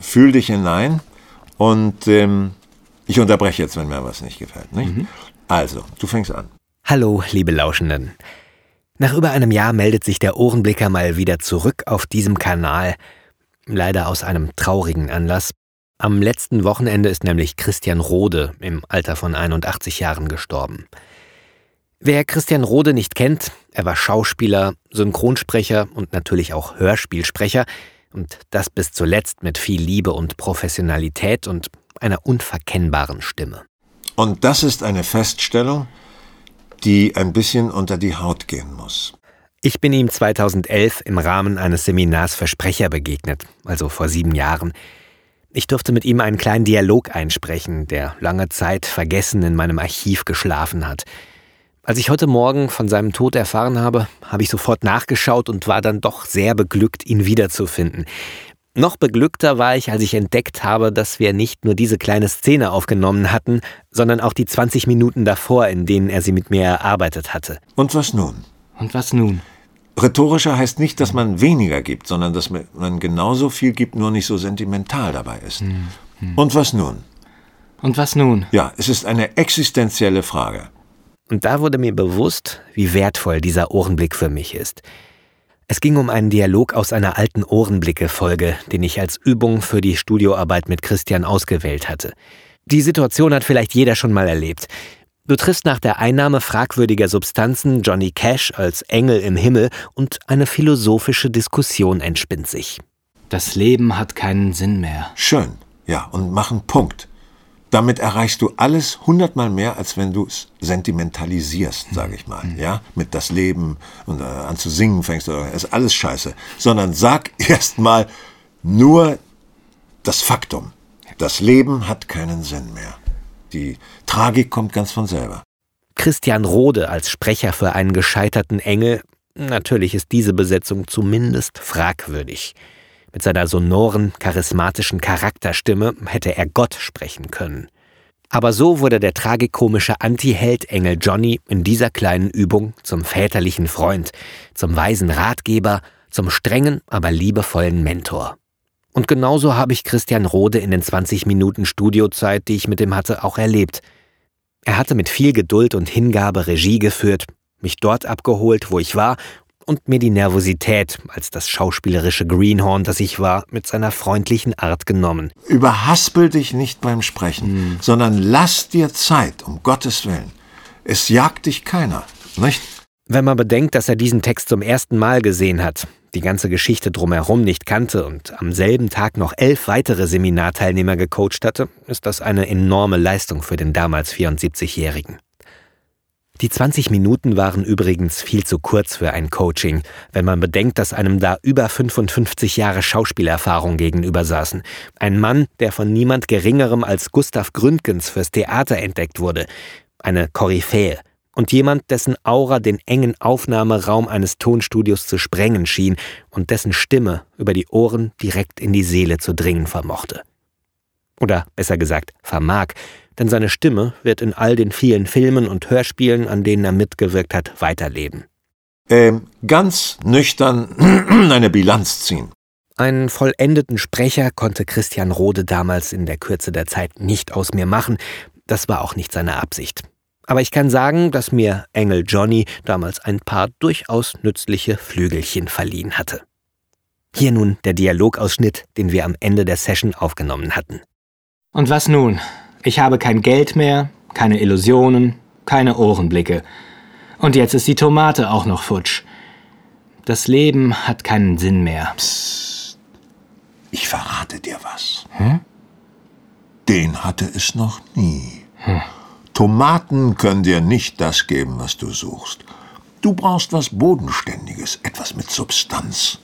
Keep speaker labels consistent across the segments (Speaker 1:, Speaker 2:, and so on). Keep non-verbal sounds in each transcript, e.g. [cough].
Speaker 1: fühl dich hinein und ähm, ich unterbreche jetzt, wenn mir was nicht gefällt. Nicht? Mhm. Also, du fängst an.
Speaker 2: Hallo, liebe Lauschenden. Nach über einem Jahr meldet sich der Ohrenblicker mal wieder zurück auf diesem Kanal. Leider aus einem traurigen Anlass. Am letzten Wochenende ist nämlich Christian Rode im Alter von 81 Jahren gestorben. Wer Christian Rode nicht kennt, er war Schauspieler, Synchronsprecher und natürlich auch Hörspielsprecher, und das bis zuletzt mit viel Liebe und Professionalität und einer unverkennbaren Stimme.
Speaker 1: Und das ist eine Feststellung, die ein bisschen unter die Haut gehen muss.
Speaker 2: Ich bin ihm 2011 im Rahmen eines Seminars für Sprecher begegnet, also vor sieben Jahren. Ich durfte mit ihm einen kleinen Dialog einsprechen, der lange Zeit vergessen in meinem Archiv geschlafen hat. Als ich heute Morgen von seinem Tod erfahren habe, habe ich sofort nachgeschaut und war dann doch sehr beglückt, ihn wiederzufinden. Noch beglückter war ich, als ich entdeckt habe, dass wir nicht nur diese kleine Szene aufgenommen hatten, sondern auch die 20 Minuten davor, in denen er sie mit mir erarbeitet hatte.
Speaker 1: Und was nun?
Speaker 2: Und was nun?
Speaker 1: Rhetorischer heißt nicht, dass man weniger gibt, sondern dass man genauso viel gibt, nur nicht so sentimental dabei ist. Hm, hm. Und was nun?
Speaker 2: Und was nun?
Speaker 1: Ja, es ist eine existenzielle Frage.
Speaker 2: Und da wurde mir bewusst, wie wertvoll dieser Ohrenblick für mich ist. Es ging um einen Dialog aus einer alten Ohrenblicke-Folge, den ich als Übung für die Studioarbeit mit Christian ausgewählt hatte. Die Situation hat vielleicht jeder schon mal erlebt. Du triffst nach der Einnahme fragwürdiger Substanzen Johnny Cash als Engel im Himmel und eine philosophische Diskussion entspinnt sich. Das Leben hat keinen Sinn mehr.
Speaker 1: Schön, ja, und mach einen Punkt. Damit erreichst du alles hundertmal mehr, als wenn du es sentimentalisierst, sage ich mal. Ja, mit das Leben und äh, an zu singen fängst, oder, ist alles scheiße. Sondern sag [laughs] erst mal nur das Faktum. Das Leben hat keinen Sinn mehr. Die Tragik kommt ganz von selber.
Speaker 2: Christian Rode als Sprecher für einen gescheiterten Engel, natürlich ist diese Besetzung zumindest fragwürdig. Mit seiner sonoren, charismatischen Charakterstimme hätte er Gott sprechen können. Aber so wurde der tragikomische Anti-Held-Engel Johnny in dieser kleinen Übung zum väterlichen Freund, zum weisen Ratgeber, zum strengen, aber liebevollen Mentor. Und genauso habe ich Christian Rode in den 20 Minuten Studiozeit, die ich mit ihm hatte, auch erlebt. Er hatte mit viel Geduld und Hingabe Regie geführt, mich dort abgeholt, wo ich war und mir die Nervosität als das schauspielerische Greenhorn, das ich war, mit seiner freundlichen Art genommen.
Speaker 1: Überhaspel dich nicht beim Sprechen, hm. sondern lass dir Zeit, um Gottes Willen. Es jagt dich keiner, nicht?
Speaker 2: Wenn man bedenkt, dass er diesen Text zum ersten Mal gesehen hat, die ganze Geschichte drumherum nicht kannte und am selben Tag noch elf weitere Seminarteilnehmer gecoacht hatte, ist das eine enorme Leistung für den damals 74-Jährigen. Die 20 Minuten waren übrigens viel zu kurz für ein Coaching, wenn man bedenkt, dass einem da über 55 Jahre Schauspielerfahrung gegenüber saßen. Ein Mann, der von niemand Geringerem als Gustav Gründgens fürs Theater entdeckt wurde. Eine Koryphäe. Und jemand, dessen Aura den engen Aufnahmeraum eines Tonstudios zu sprengen schien und dessen Stimme über die Ohren direkt in die Seele zu dringen vermochte. Oder besser gesagt, vermag, denn seine Stimme wird in all den vielen Filmen und Hörspielen, an denen er mitgewirkt hat, weiterleben.
Speaker 1: Ähm, ganz nüchtern [clears throat] eine Bilanz ziehen.
Speaker 2: Einen vollendeten Sprecher konnte Christian Rode damals in der Kürze der Zeit nicht aus mir machen, das war auch nicht seine Absicht. Aber ich kann sagen, dass mir Engel Johnny damals ein paar durchaus nützliche Flügelchen verliehen hatte. Hier nun der Dialogausschnitt, den wir am Ende der Session aufgenommen hatten. Und was nun? Ich habe kein Geld mehr, keine Illusionen, keine Ohrenblicke. Und jetzt ist die Tomate auch noch futsch. Das Leben hat keinen Sinn mehr. Psst.
Speaker 1: Ich verrate dir was. Hm? Den hatte es noch nie. Hm. Tomaten können dir nicht das geben, was du suchst. Du brauchst was Bodenständiges, etwas mit Substanz.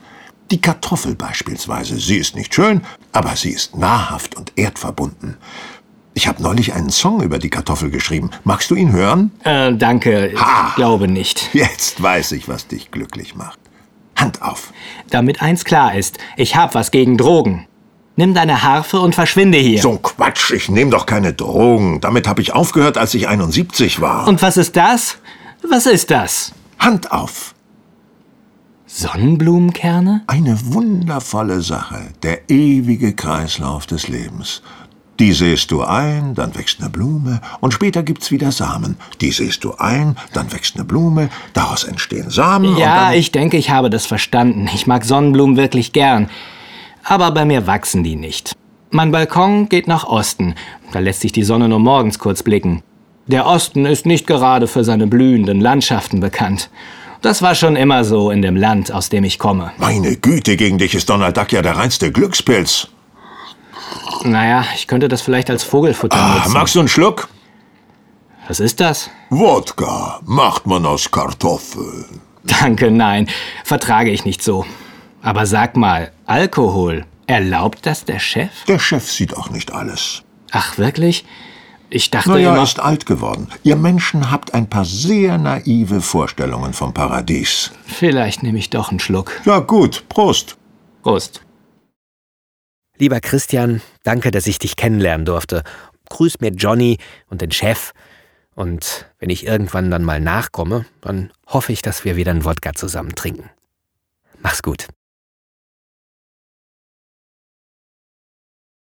Speaker 1: Die Kartoffel beispielsweise. Sie ist nicht schön, aber sie ist nahrhaft und erdverbunden. Ich habe neulich einen Song über die Kartoffel geschrieben. Magst du ihn hören?
Speaker 2: Äh, danke. Ha! Ich glaube nicht.
Speaker 1: Jetzt weiß ich, was dich glücklich macht. Hand auf.
Speaker 2: Damit eins klar ist, ich hab was gegen Drogen. Nimm deine Harfe und verschwinde hier.
Speaker 1: So Quatsch, ich nehme doch keine Drogen. Damit habe ich aufgehört, als ich 71 war.
Speaker 2: Und was ist das? Was ist das?
Speaker 1: Hand auf.
Speaker 3: Sonnenblumenkerne?
Speaker 1: Eine wundervolle Sache, der ewige Kreislauf des Lebens. Die säst du ein, dann wächst eine Blume und später gibt's wieder Samen. Die säst du ein, dann wächst eine Blume, daraus entstehen Samen.
Speaker 3: Ja, ich denke, ich habe das verstanden. Ich mag Sonnenblumen wirklich gern. Aber bei mir wachsen die nicht. Mein Balkon geht nach Osten. Da lässt sich die Sonne nur morgens kurz blicken. Der Osten ist nicht gerade für seine blühenden Landschaften bekannt. Das war schon immer so in dem Land, aus dem ich komme.
Speaker 1: Meine Güte, gegen dich ist Donald Duck ja der reinste Glückspilz.
Speaker 3: Naja, ich könnte das vielleicht als Vogelfutter
Speaker 1: ah,
Speaker 3: nutzen.
Speaker 1: Magst du einen Schluck?
Speaker 3: Was ist das?
Speaker 1: Wodka macht man aus Kartoffeln.
Speaker 3: Danke, nein. Vertrage ich nicht so. Aber sag mal, Alkohol, erlaubt das der Chef?
Speaker 1: Der Chef sieht auch nicht alles.
Speaker 3: Ach, wirklich? Ich dachte
Speaker 1: naja,
Speaker 3: immer...
Speaker 1: er ist alt geworden. Ihr Menschen habt ein paar sehr naive Vorstellungen vom Paradies.
Speaker 3: Vielleicht nehme ich doch einen Schluck.
Speaker 1: Ja gut, Prost.
Speaker 3: Prost.
Speaker 2: Lieber Christian, danke, dass ich dich kennenlernen durfte. Grüß mir Johnny und den Chef. Und wenn ich irgendwann dann mal nachkomme, dann hoffe ich, dass wir wieder einen Wodka zusammen trinken. Mach's gut.